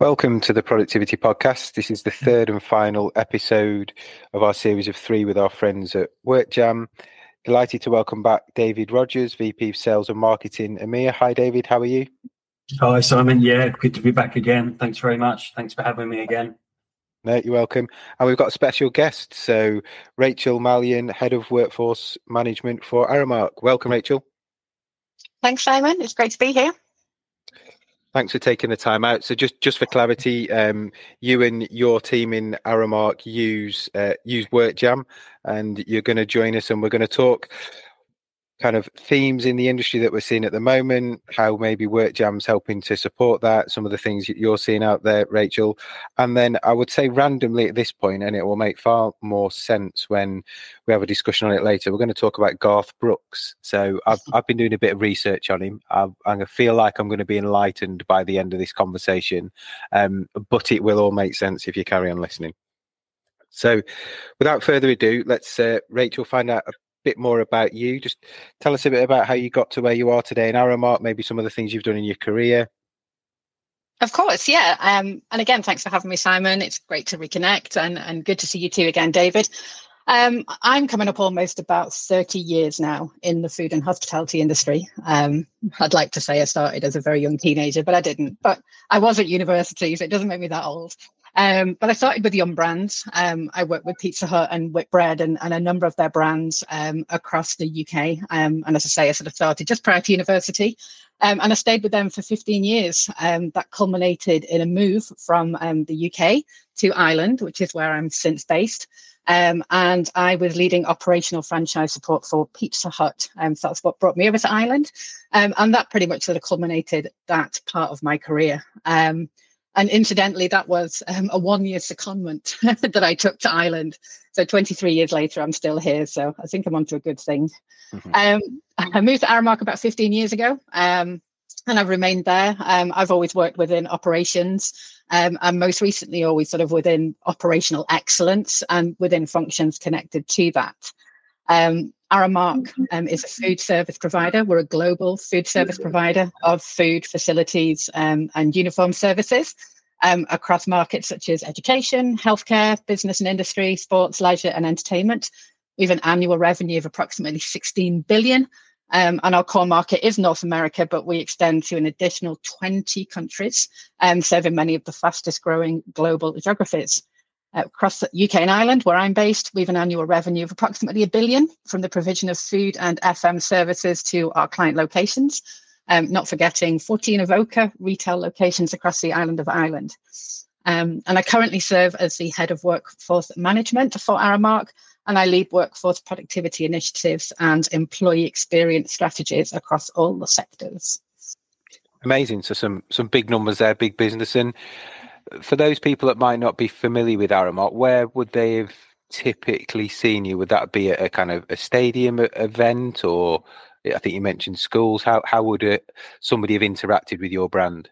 Welcome to the Productivity Podcast. This is the mm-hmm. third and final episode of our series of three with our friends at WorkJam. Delighted to welcome back David Rogers, VP of Sales and Marketing EMEA. Hi, David. How are you? Hi, Simon. Yeah, good to be back again. Thanks very much. Thanks for having me again. No, you're welcome. And we've got a special guest. So, Rachel Malyan, Head of Workforce Management for Aramark. Welcome, Rachel. Thanks, Simon. It's great to be here. Thanks for taking the time out. So, just just for clarity, um, you and your team in Aramark use uh, use WorkJam, and you're going to join us, and we're going to talk kind of themes in the industry that we're seeing at the moment, how maybe WorkJam's helping to support that, some of the things you're seeing out there, Rachel. And then I would say randomly at this point, and it will make far more sense when we have a discussion on it later, we're going to talk about Garth Brooks. So I've, I've been doing a bit of research on him. i I feel like I'm going to be enlightened by the end of this conversation, um, but it will all make sense if you carry on listening. So, without further ado, let's uh, Rachel find out a bit more about you. Just tell us a bit about how you got to where you are today in Aramark, maybe some of the things you've done in your career. Of course, yeah. Um, and again, thanks for having me, Simon. It's great to reconnect and, and good to see you too again, David. Um, I'm coming up almost about 30 years now in the food and hospitality industry. Um, I'd like to say I started as a very young teenager, but I didn't. But I was at university, so it doesn't make me that old. Um, but I started with Yum Brands. Um, I worked with Pizza Hut and Whitbread and, and a number of their brands um, across the UK. Um, and as I say, I sort of started just prior to university. Um, and I stayed with them for 15 years. Um, that culminated in a move from the UK to Ireland, which is where I'm since based. and I was leading operational franchise support for Pizza Hut. Um, so that's what brought me over to Ireland. and that pretty much sort of culminated that part of my career. Um, and incidentally, that was um, a one year secondment that I took to Ireland. So 23 years later, I'm still here. So I think I'm onto a good thing. Mm-hmm. Um, I moved to Aramark about 15 years ago. Um, and I've remained there. Um, I've always worked within operations, um, and most recently, always sort of within operational excellence and within functions connected to that. Um, Aramark um, is a food service provider. We're a global food service provider of food facilities um, and uniform services um, across markets such as education, healthcare, business and industry, sports, leisure, and entertainment. We have an annual revenue of approximately 16 billion. Um, and our core market is North America, but we extend to an additional 20 countries, um, serving many of the fastest growing global geographies. Across the UK and Ireland, where I'm based, we have an annual revenue of approximately a billion from the provision of food and FM services to our client locations. Um, not forgetting 14 Avoca retail locations across the island of Ireland. Um, and I currently serve as the head of workforce management for Aramark, and I lead workforce productivity initiatives and employee experience strategies across all the sectors. Amazing. So some some big numbers there, big business, and for those people that might not be familiar with Aramark, where would they have typically seen you? Would that be a, a kind of a stadium event, or I think you mentioned schools? How how would it, somebody have interacted with your brand?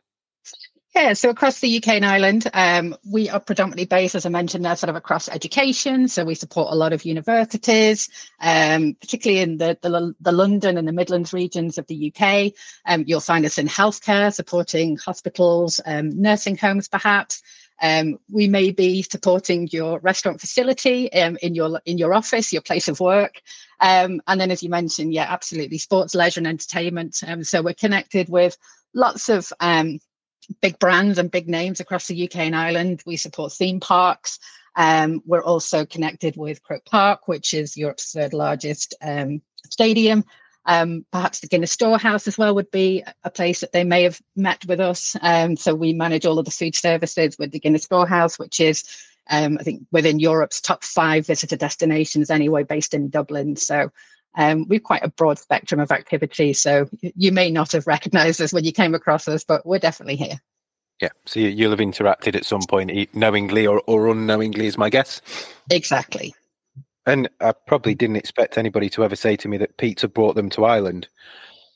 Yeah, so across the UK and Ireland, um, we are predominantly based, as I mentioned, there sort of across education. So we support a lot of universities, um, particularly in the, the, the London and the Midlands regions of the UK. Um, you'll find us in healthcare, supporting hospitals, um, nursing homes, perhaps. Um, we may be supporting your restaurant facility um, in your in your office, your place of work, and then, as you mentioned, yeah, absolutely, sports, leisure, and entertainment. so we're connected with lots of um, big brands and big names across the UK and Ireland. We support theme parks. Um, we're also connected with Croke Park, which is Europe's third largest um, stadium. Um, perhaps the Guinness Storehouse as well would be a place that they may have met with us. Um, so we manage all of the food services with the Guinness Storehouse, which is, um, I think, within Europe's top five visitor destinations anyway, based in Dublin. So um, we've quite a broad spectrum of activity. So you may not have recognized us when you came across us, but we're definitely here. Yeah, so you'll have interacted at some point, knowingly or, or unknowingly, is my guess. Exactly. And I probably didn't expect anybody to ever say to me that pizza brought them to Ireland.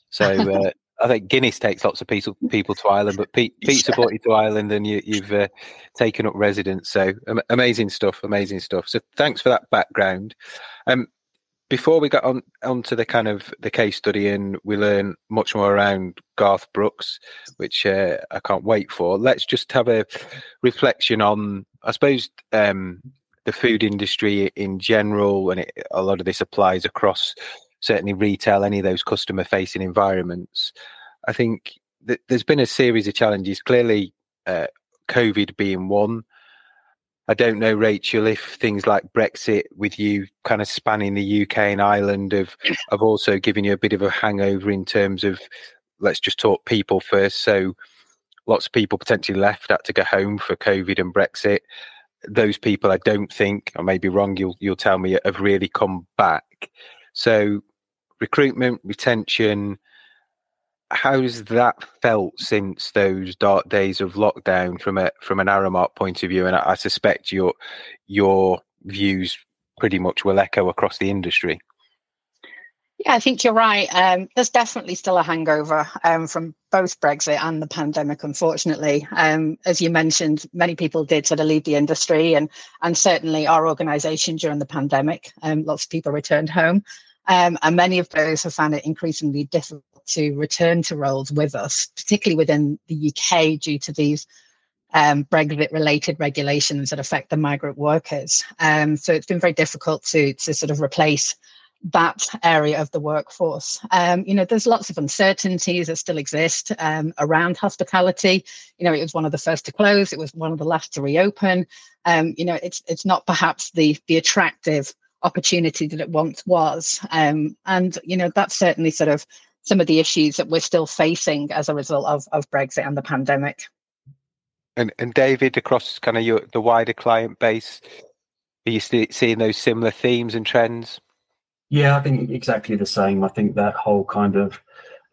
So uh, I think Guinness takes lots of people people to Ireland, but pizza brought you to Ireland, and you, have uh, taken up residence. So um, amazing stuff, amazing stuff. So thanks for that background. Um, before we got on onto the kind of the case study and we learn much more around Garth Brooks, which uh, I can't wait for. Let's just have a reflection on, I suppose, um, the food industry in general, and it, a lot of this applies across certainly retail, any of those customer facing environments. I think there's been a series of challenges. Clearly, uh, COVID being one. I don't know, Rachel, if things like Brexit, with you kind of spanning the UK and Ireland, have have also given you a bit of a hangover in terms of let's just talk people first. So, lots of people potentially left had to go home for COVID and Brexit. Those people, I don't think, I may be wrong. You'll you'll tell me, have really come back. So, recruitment, retention, how's that felt since those dark days of lockdown from a from an Aramark point of view? And I, I suspect your your views pretty much will echo across the industry. Yeah, I think you're right. Um, there's definitely still a hangover um, from both Brexit and the pandemic, unfortunately. Um, as you mentioned, many people did sort of leave the industry, and and certainly our organisation during the pandemic, um, lots of people returned home, um, and many of those have found it increasingly difficult to return to roles with us, particularly within the UK due to these um, Brexit related regulations that affect the migrant workers. Um, so it's been very difficult to, to sort of replace that area of the workforce. Um, you know, there's lots of uncertainties that still exist um, around hospitality. You know, it was one of the first to close. It was one of the last to reopen. Um, you know, it's it's not perhaps the the attractive opportunity that it once was. Um, and you know, that's certainly sort of some of the issues that we're still facing as a result of, of Brexit and the pandemic. And and David, across kind of your the wider client base, are you seeing those similar themes and trends? Yeah, I think exactly the same. I think that whole kind of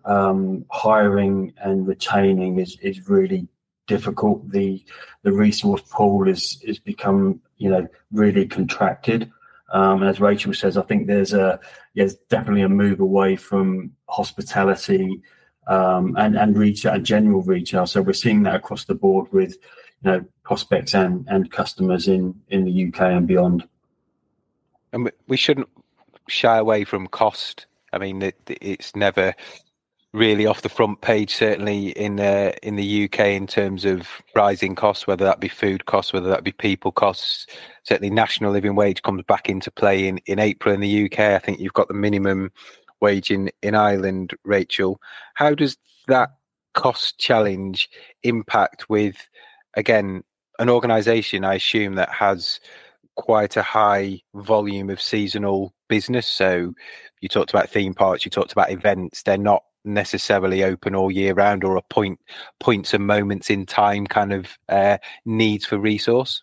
um, hiring and retaining is is really difficult. The the resource pool is is become you know really contracted. Um, as Rachel says, I think there's a there's definitely a move away from hospitality um, and and retail and general retail. So we're seeing that across the board with you know prospects and and customers in in the UK and beyond. And we shouldn't shy away from cost. I mean, it, it's never really off the front page, certainly in uh, in the UK in terms of rising costs, whether that be food costs, whether that be people costs. Certainly, national living wage comes back into play in, in April in the UK. I think you've got the minimum wage in, in Ireland, Rachel. How does that cost challenge impact with, again, an organisation, I assume, that has quite a high volume of seasonal business? So you talked about theme parks, you talked about events. They're not necessarily open all year round or a point points and moments in time kind of uh, needs for resource?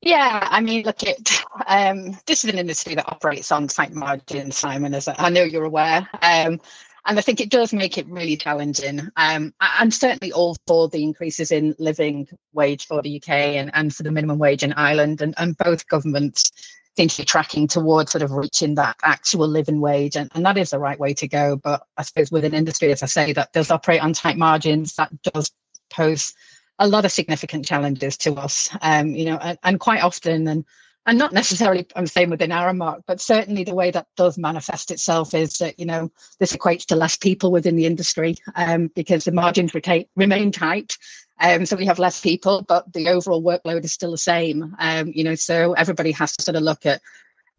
Yeah, I mean, look, it, um, this is an industry that operates on tight margins, Simon, as I know you're aware. Um, and I think it does make it really challenging. Um, I'm certainly all for the increases in living wage for the UK and, and for the minimum wage in Ireland, and, and both governments be tracking towards sort of reaching that actual living wage. And, and that is the right way to go. But I suppose with an industry, as I say, that does operate on tight margins, that does pose a lot of significant challenges to us. Um, you know, and, and quite often, and and not necessarily I'm saying within Aramark, but certainly the way that does manifest itself is that you know this equates to less people within the industry um, because the margins retain, remain tight. Um, so we have less people, but the overall workload is still the same. Um, you know, so everybody has to sort of look at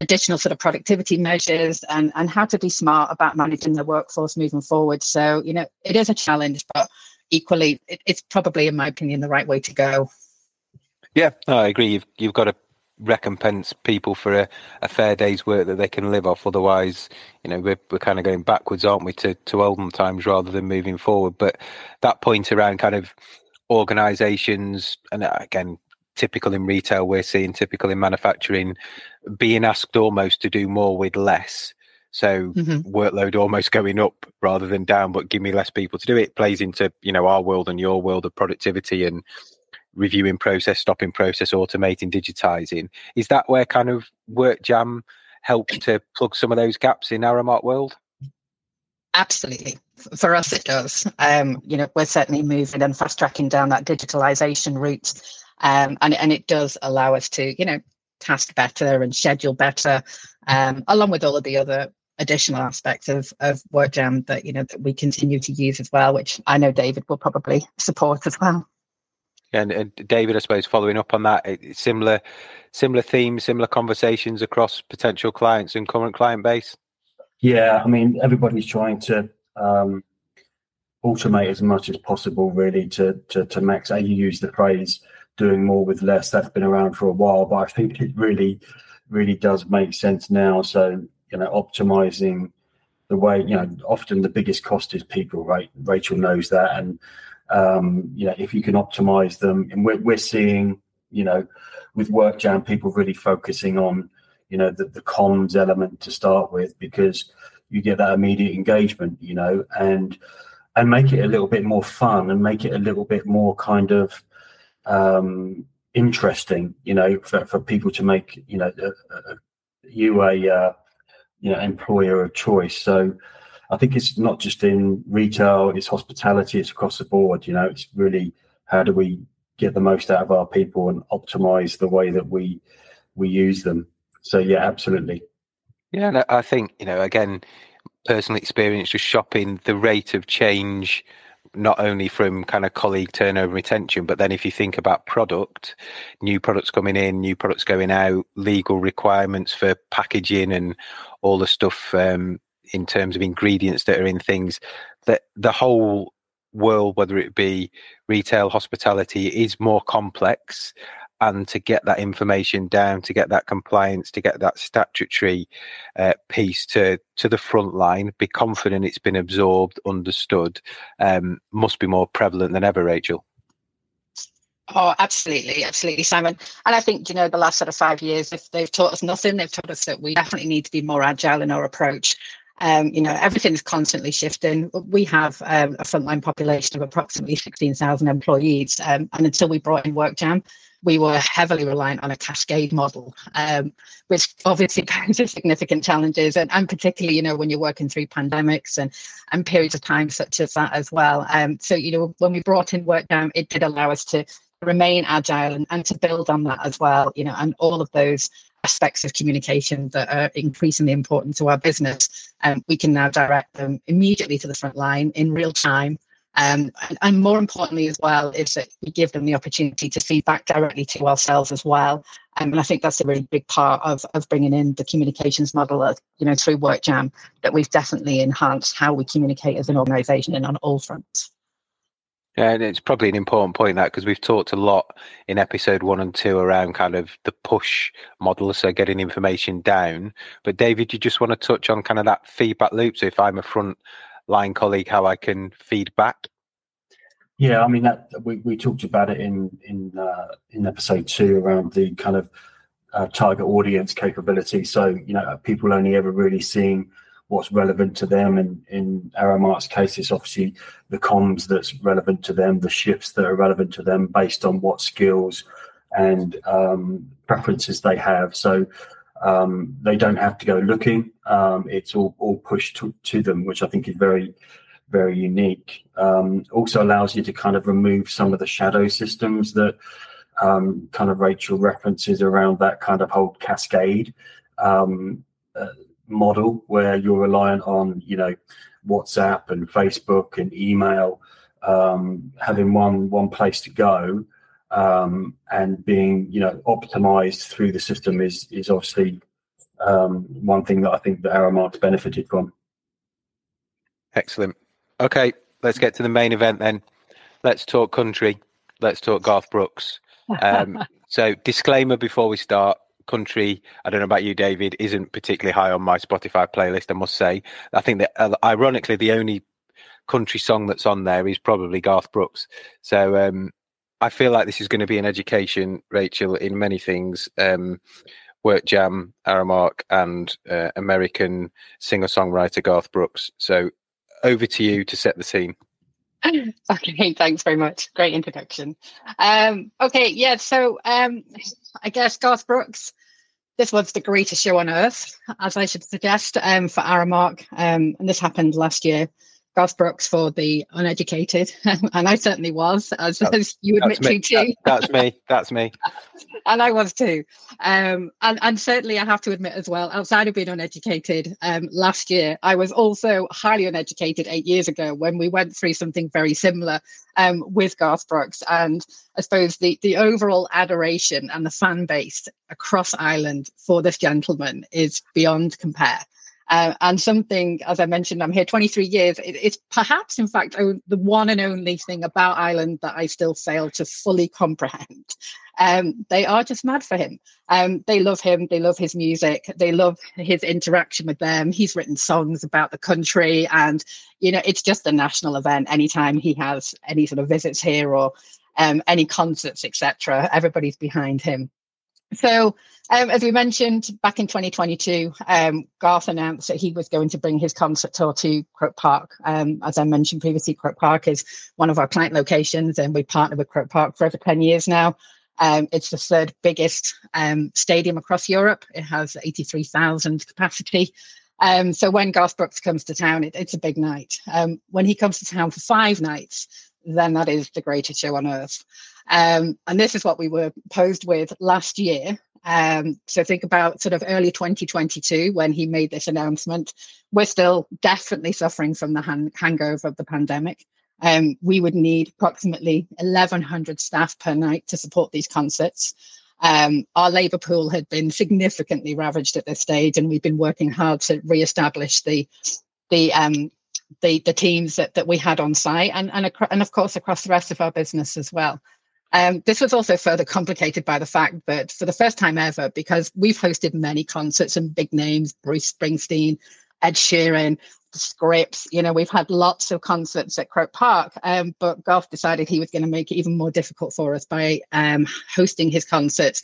additional sort of productivity measures and and how to be smart about managing the workforce moving forward. So you know, it is a challenge, but equally, it, it's probably, in my opinion, the right way to go. Yeah, I agree. You've you've got to recompense people for a, a, fair day's work that they can live off. Otherwise, you know, we're, we're kind of going backwards, aren't we, to, to olden times rather than moving forward. But that point around kind of organizations and uh, again typical in retail we're seeing typical in manufacturing being asked almost to do more with less so mm-hmm. workload almost going up rather than down but give me less people to do it plays into you know our world and your world of productivity and reviewing process stopping process automating digitizing is that where kind of WorkJam helps to plug some of those gaps in Aramark world Absolutely. For us, it does. Um, you know, we're certainly moving and fast tracking down that digitalization route. Um, and, and it does allow us to, you know, task better and schedule better, um, along with all of the other additional aspects of of WorkJam that you know that we continue to use as well, which I know David will probably support as well. And, and David, I suppose, following up on that, similar similar themes, similar conversations across potential clients and current client base. Yeah, I mean, everybody's trying to um, automate as much as possible, really, to to to max. And You use the phrase "doing more with less." That's been around for a while, but I think it really, really does make sense now. So you know, optimizing the way you know, often the biggest cost is people, right? Rachel knows that, and um, you know, if you can optimize them, and we're we're seeing, you know, with WorkJam, people really focusing on you know the, the comms element to start with because you get that immediate engagement you know and and make it a little bit more fun and make it a little bit more kind of um interesting you know for, for people to make you know a, a, you a uh, you know employer of choice so i think it's not just in retail it's hospitality it's across the board you know it's really how do we get the most out of our people and optimize the way that we we use them so yeah, absolutely. Yeah, and I think you know again, personal experience just shopping the rate of change not only from kind of colleague turnover retention, but then if you think about product, new products coming in, new products going out, legal requirements for packaging and all the stuff um, in terms of ingredients that are in things, that the whole world, whether it be retail, hospitality, is more complex and to get that information down, to get that compliance, to get that statutory uh, piece to to the front line, be confident it's been absorbed, understood, um, must be more prevalent than ever, Rachel. Oh, absolutely, absolutely, Simon. And I think you know the last sort of five years, if they've taught us nothing, they've taught us that we definitely need to be more agile in our approach. Um, you know, everything's constantly shifting. We have um, a frontline population of approximately 16,000 employees. Um, and until we brought in WorkJam, we were heavily reliant on a cascade model, um, which obviously poses significant challenges, and, and, particularly, you know, when you're working through pandemics and and periods of time such as that as well. Um, so, you know, when we brought in WorkJam, it did allow us to remain agile and, and to build on that as well, you know, and all of those aspects of communication that are increasingly important to our business, um, we can now direct them immediately to the front line in real time um, and, and, more importantly, as well, is that we give them the opportunity to feedback directly to ourselves as well. Um, and I think that's a really big part of, of bringing in the communications model, of, you know, through WorkJam, that we've definitely enhanced how we communicate as an organisation and on all fronts. Yeah, and it's probably an important point that because we've talked a lot in episode one and two around kind of the push model, so getting information down. But David, you just want to touch on kind of that feedback loop. So if I'm a front line colleague how I can feed back? Yeah, I mean that we, we talked about it in in uh, in episode two around the kind of uh, target audience capability. So you know, people only ever really seeing what's relevant to them. And in Aramark's case, it's obviously the comms that's relevant to them, the shifts that are relevant to them based on what skills and um, preferences they have. So um, they don't have to go looking. Um, it's all, all pushed to, to, them, which I think is very, very unique. Um, also allows you to kind of remove some of the shadow systems that um, kind of Rachel references around that kind of whole cascade um, uh, model where you're reliant on, you know, WhatsApp and Facebook and email um, having one one place to go um, and being you know optimized through the system is is obviously um, one thing that I think that Aramark's benefited from. Excellent. Okay, let's get to the main event then. Let's talk country. Let's talk Garth Brooks. Um, so, disclaimer before we start: country. I don't know about you, David. Isn't particularly high on my Spotify playlist. I must say. I think that uh, ironically, the only country song that's on there is probably Garth Brooks. So um, I feel like this is going to be an education, Rachel, in many things. Um, WorkJam, Aramark, and uh, American singer songwriter Garth Brooks. So over to you to set the scene. okay, thanks very much. Great introduction. Um, okay, yeah, so um, I guess Garth Brooks, this was the greatest show on earth, as I should suggest, um, for Aramark. Um, and this happened last year. Garth Brooks for the uneducated, and I certainly was, as, as you admit to too. That, that's me. That's me. and I was too. Um, and, and certainly, I have to admit as well, outside of being uneducated, um, last year I was also highly uneducated eight years ago when we went through something very similar um, with Garth Brooks. And I suppose the the overall adoration and the fan base across Ireland for this gentleman is beyond compare. Uh, and something, as I mentioned, I'm here 23 years. It, it's perhaps, in fact, the one and only thing about Ireland that I still fail to fully comprehend. Um, they are just mad for him. Um, they love him. They love his music. They love his interaction with them. He's written songs about the country, and you know, it's just a national event. Anytime he has any sort of visits here or um, any concerts, etc., everybody's behind him. So, um, as we mentioned back in 2022, um, Garth announced that he was going to bring his concert tour to Croke Park. Um, as I mentioned previously, Croke Park is one of our client locations, and we partner with Croke Park for over 10 years now. Um, it's the third biggest um, stadium across Europe. It has 83,000 capacity. Um, so when Garth Brooks comes to town, it, it's a big night. when he comes to town for five nights, then that is the greatest show on earth. Um, and this is what we were posed with last year. Um, so think about sort of early 2022 when he made this announcement. We're still definitely suffering from the hang- hangover of the pandemic. Um, we would need approximately 1,100 staff per night to support these concerts. Um, our labour pool had been significantly ravaged at this stage, and we've been working hard to re-establish the the um, the, the teams that, that we had on site, and and, and of course across the rest of our business as well. Um, this was also further complicated by the fact that for the first time ever, because we've hosted many concerts and big names, Bruce Springsteen, Ed Sheeran, Scripts, you know, we've had lots of concerts at Croke Park, um, but Garth decided he was going to make it even more difficult for us by um, hosting his concerts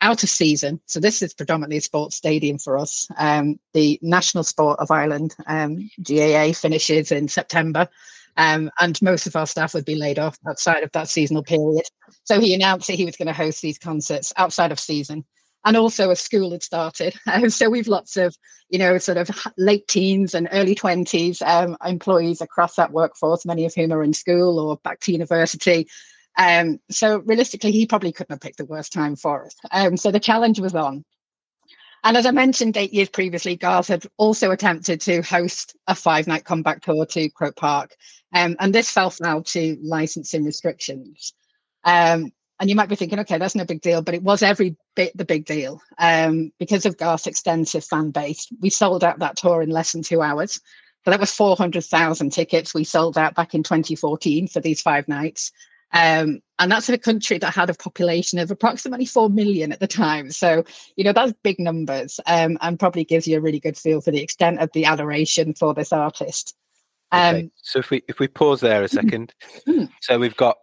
out of season. So this is predominantly a sports stadium for us. Um, the national sport of Ireland, um, GAA, finishes in September. Um, and most of our staff would be laid off outside of that seasonal period. So he announced that he was going to host these concerts outside of season. And also, a school had started. Um, so we've lots of, you know, sort of late teens and early 20s um, employees across that workforce, many of whom are in school or back to university. Um, so realistically, he probably couldn't have picked the worst time for us. Um, so the challenge was on. And as I mentioned eight years previously, Garth had also attempted to host a five night comeback tour to Croke Park. Um, and this fell foul to licensing restrictions. Um, and you might be thinking, okay, that's no big deal, but it was every bit the big deal um, because of Garth's extensive fan base. We sold out that tour in less than two hours. So that was 400,000 tickets we sold out back in 2014 for these five nights. Um, and that's in a country that had a population of approximately 4 million at the time. So, you know, that's big numbers um, and probably gives you a really good feel for the extent of the adoration for this artist. Um, okay. So if we if we pause there a mm-hmm. second, mm-hmm. so we've got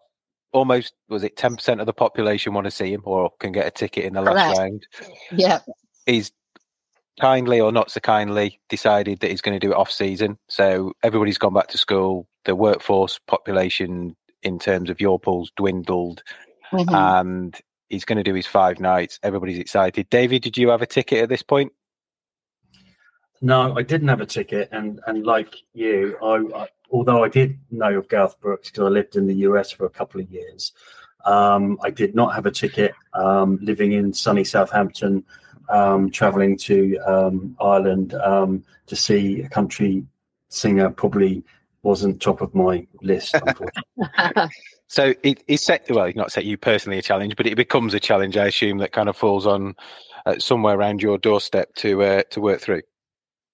almost was it ten percent of the population want to see him or can get a ticket in the last Correct. round. Yeah, he's kindly or not so kindly decided that he's going to do it off season. So everybody's gone back to school. The workforce population in terms of your pool's dwindled, mm-hmm. and he's going to do his five nights. Everybody's excited. David, did you have a ticket at this point? No, I didn't have a ticket, and and like you, I, I although I did know of Garth Brooks because I lived in the US for a couple of years, um, I did not have a ticket. Um, living in sunny Southampton, um, traveling to um, Ireland um, to see a country singer probably wasn't top of my list, so it, it set well, not set you personally a challenge, but it becomes a challenge. I assume that kind of falls on uh, somewhere around your doorstep to uh, to work through.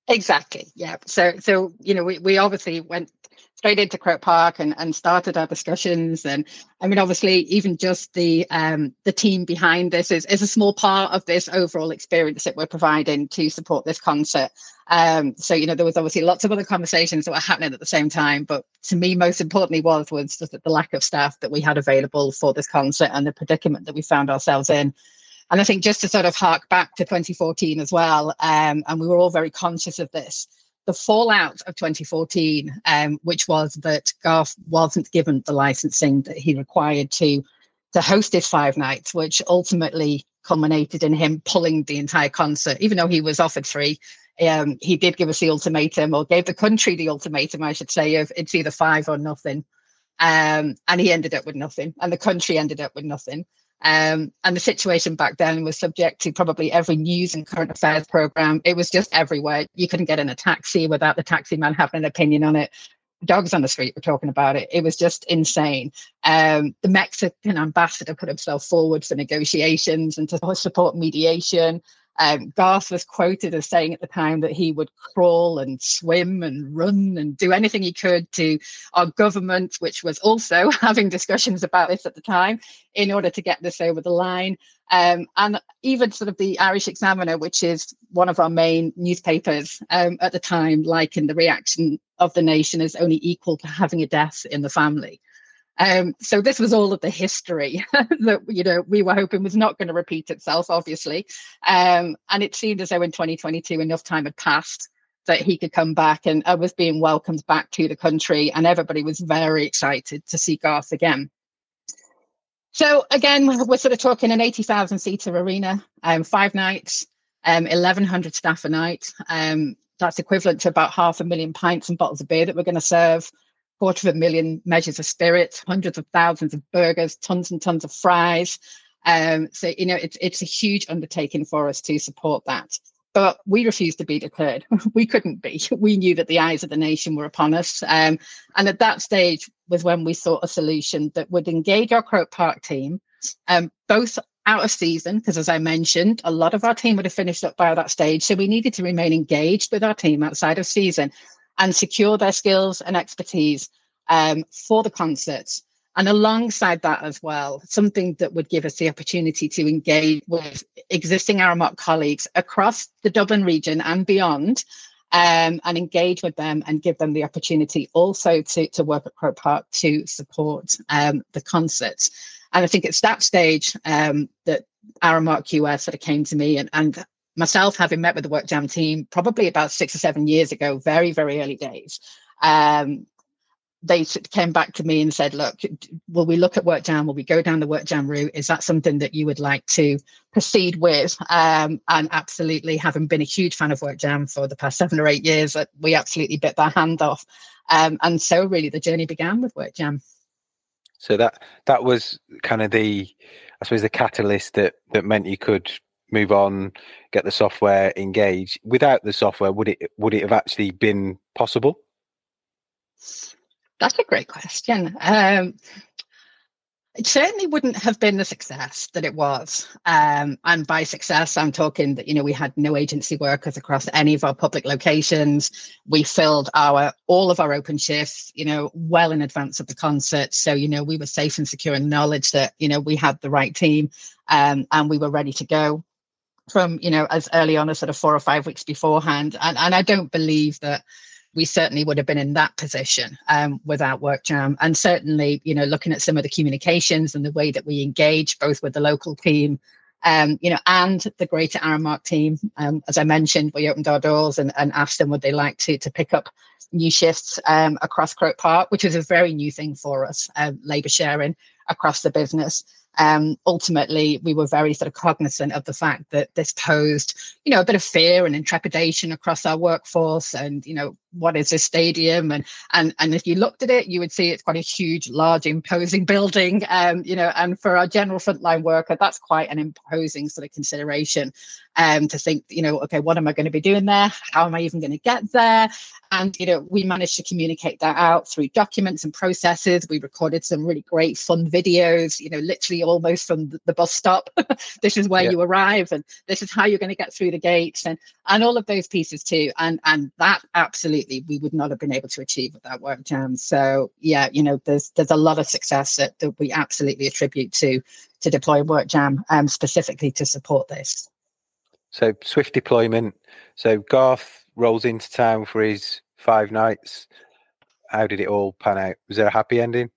Exactly. Yeah. So so you know we, we obviously went straight into Croke Park and, and started our discussions. And I mean, obviously, even just the um, the team behind this is, is a small part of this overall experience that we're providing to support this concert. Um, so you know, there was obviously lots of other conversations that were happening at the same time, but to me, most importantly, was was just the lack of staff that we had available for this concert and the predicament that we found ourselves in. And I think just to sort of hark back to 2014 as well, um, and we were all very conscious of this. The fallout of 2014, um, which was that Garth wasn't given the licensing that he required to to host his five nights, which ultimately culminated in him pulling the entire concert, even though he was offered three. um, he did give us the ultimatum, or gave the country the ultimatum, I should say, of it's either five or nothing. Um, and he ended up with nothing, and the country ended up with nothing. Um, and the situation back then was subject to probably every news and current affairs program. It was just everywhere. You couldn't get in a taxi without the taxi man having an opinion on it. Dogs on the street were talking about it. It was just insane. Um, the Mexican ambassador put himself forward for negotiations and to support mediation. Um, Garth was quoted as saying at the time that he would crawl and swim and run and do anything he could to our government, which was also having discussions about this at the time, in order to get this over the line. Um, and even sort of the Irish Examiner, which is one of our main newspapers um, at the time, likened the reaction of the nation as only equal to having a death in the family. Um, so this was all of the history that you know we were hoping was not going to repeat itself, obviously. Um, and it seemed as though in 2022 enough time had passed that he could come back and was being welcomed back to the country, and everybody was very excited to see Garth again. So again, we're sort of talking an 80,000 seater arena, um, five nights, um, 1,100 staff a night. Um, that's equivalent to about half a million pints and bottles of beer that we're going to serve quarter of a million measures of spirits, hundreds of thousands of burgers, tons and tons of fries. Um, so you know, it's it's a huge undertaking for us to support that. But we refused to be deterred. we couldn't be. We knew that the eyes of the nation were upon us. Um, and at that stage was when we sought a solution that would engage our Croke Park team, um, both out of season, because as I mentioned, a lot of our team would have finished up by that stage. So we needed to remain engaged with our team outside of season and secure their skills and expertise um, for the concerts. And alongside that as well, something that would give us the opportunity to engage with existing Aramark colleagues across the Dublin region and beyond, um, and engage with them and give them the opportunity also to, to work at Croke Park to support um, the concerts. And I think it's that stage um, that Aramark US sort of came to me and, and myself having met with the WorkJam team probably about six or seven years ago very very early days um, they came back to me and said look will we look at WorkJam will we go down the WorkJam route? Is that something that you would like to proceed with? Um, and absolutely having been a huge fan of WorkJam for the past seven or eight years we absolutely bit their hand off. Um, and so really the journey began with WorkJam so that that was kind of the i suppose the catalyst that that meant you could move on, get the software engaged. Without the software, would it would it have actually been possible? That's a great question. Um, it certainly wouldn't have been the success that it was. Um, and by success, I'm talking that you know we had no agency workers across any of our public locations. We filled our all of our open shifts, you know, well in advance of the concert. So you know we were safe and secure in knowledge that you know we had the right team um, and we were ready to go from you know as early on as sort of four or five weeks beforehand. And, and i don't believe that we certainly would have been in that position um, without workjam. And certainly you know looking at some of the communications and the way that we engage both with the local team um, you know and the greater aramark team um, as i mentioned we opened our doors and, and asked them would they like to to pick up new shifts um, across croke park which is a very new thing for us um, labor sharing across the business um, ultimately we were very sort of cognizant of the fact that this posed, you know, a bit of fear and intrepidation across our workforce. And you know, what is this stadium? And and and if you looked at it, you would see it's quite a huge, large, imposing building. Um, you know, and for our general frontline worker, that's quite an imposing sort of consideration. Um, to think, you know, okay, what am I going to be doing there? How am I even going to get there? And you know, we managed to communicate that out through documents and processes. We recorded some really great fun videos. You know, literally almost from the bus stop. this is where yeah. you arrive, and this is how you're going to get through the gates, and and all of those pieces too. And and that absolutely we would not have been able to achieve without WorkJam. So yeah, you know, there's there's a lot of success that, that we absolutely attribute to to deploy WorkJam um, specifically to support this. So swift deployment. So Garth rolls into town for his five nights. How did it all pan out? Was there a happy ending?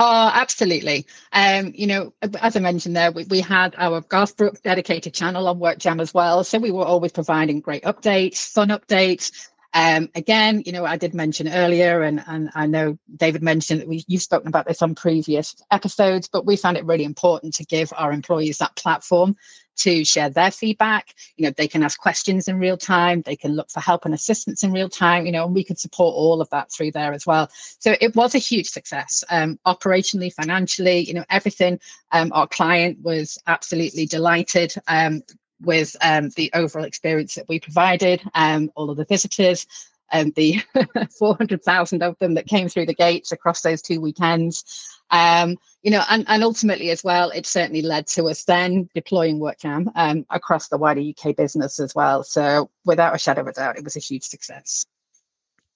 Oh, absolutely. Um, you know, as I mentioned there, we, we had our Garth Brooks dedicated channel on WorkJam as well. So we were always providing great updates, fun updates. Um, again, you know, I did mention earlier, and, and I know David mentioned that we, you've spoken about this on previous episodes, but we found it really important to give our employees that platform to share their feedback. You know, they can ask questions in real time. They can look for help and assistance in real time. You know, and we could support all of that through there as well. So it was a huge success, um, operationally, financially. You know, everything. Um, our client was absolutely delighted. Um, with um, the overall experience that we provided, um, all of the visitors, and the 400,000 of them that came through the gates across those two weekends. Um, you know, and, and ultimately as well, it certainly led to us then deploying WorkJam um, across the wider UK business as well. So without a shadow of a doubt, it was a huge success.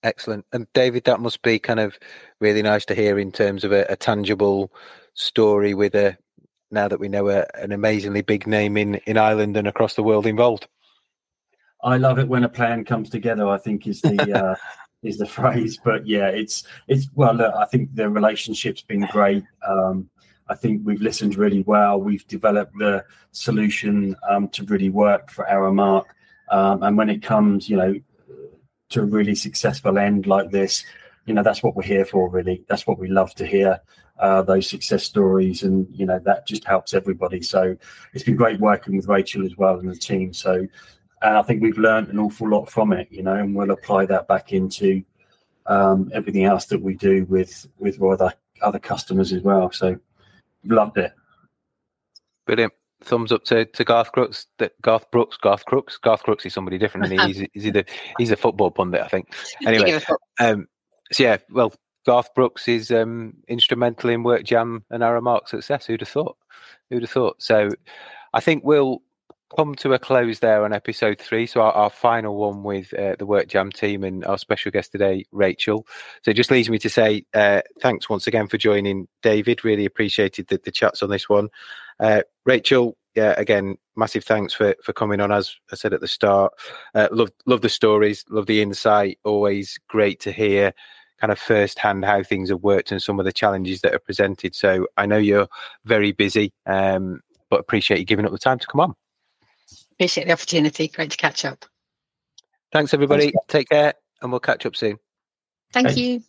Excellent. And David, that must be kind of really nice to hear in terms of a, a tangible story with a now that we know a, an amazingly big name in, in Ireland and across the world involved. I love it when a plan comes together. I think is the uh, is the phrase. But yeah, it's it's well. Look, I think the relationship's been great. Um, I think we've listened really well. We've developed the solution um, to really work for Aramark. Um, and when it comes, you know, to a really successful end like this, you know, that's what we're here for. Really, that's what we love to hear. Uh, those success stories, and you know that just helps everybody. So it's been great working with Rachel as well and the team. So and I think we've learned an awful lot from it, you know, and we'll apply that back into um, everything else that we do with with other other customers as well. So loved it. Brilliant. Thumbs up to, to Garth Crooks. Garth Brooks, Garth Crooks. Garth Crooks is somebody different. And he's he's the he's a football pundit, I think. Anyway, um, so yeah, well, Garth Brooks is um, instrumental in WorkJam and Aramark success. Who'd have thought? Who'd have thought? So, I think we'll come to a close there on episode three. So our, our final one with uh, the WorkJam team and our special guest today, Rachel. So it just leaves me to say uh, thanks once again for joining, David. Really appreciated the, the chats on this one. Uh, Rachel, yeah, again, massive thanks for for coming on. As I said at the start, uh, love love the stories, love the insight. Always great to hear kind of firsthand how things have worked and some of the challenges that are presented. So I know you're very busy, um, but appreciate you giving up the time to come on. Appreciate the opportunity. Great to catch up. Thanks, everybody. Thanks. Take care, and we'll catch up soon. Thank Bye. you.